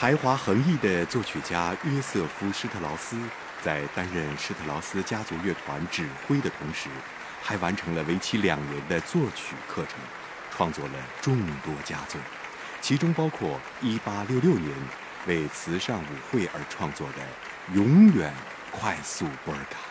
才华横溢的作曲家约瑟夫施特劳斯在担任施特劳斯家族乐团指挥的同时，还完成了为期两年的作曲课程，创作了众多佳作，其中包括1866年为慈善舞会而创作的永远快速波尔卡。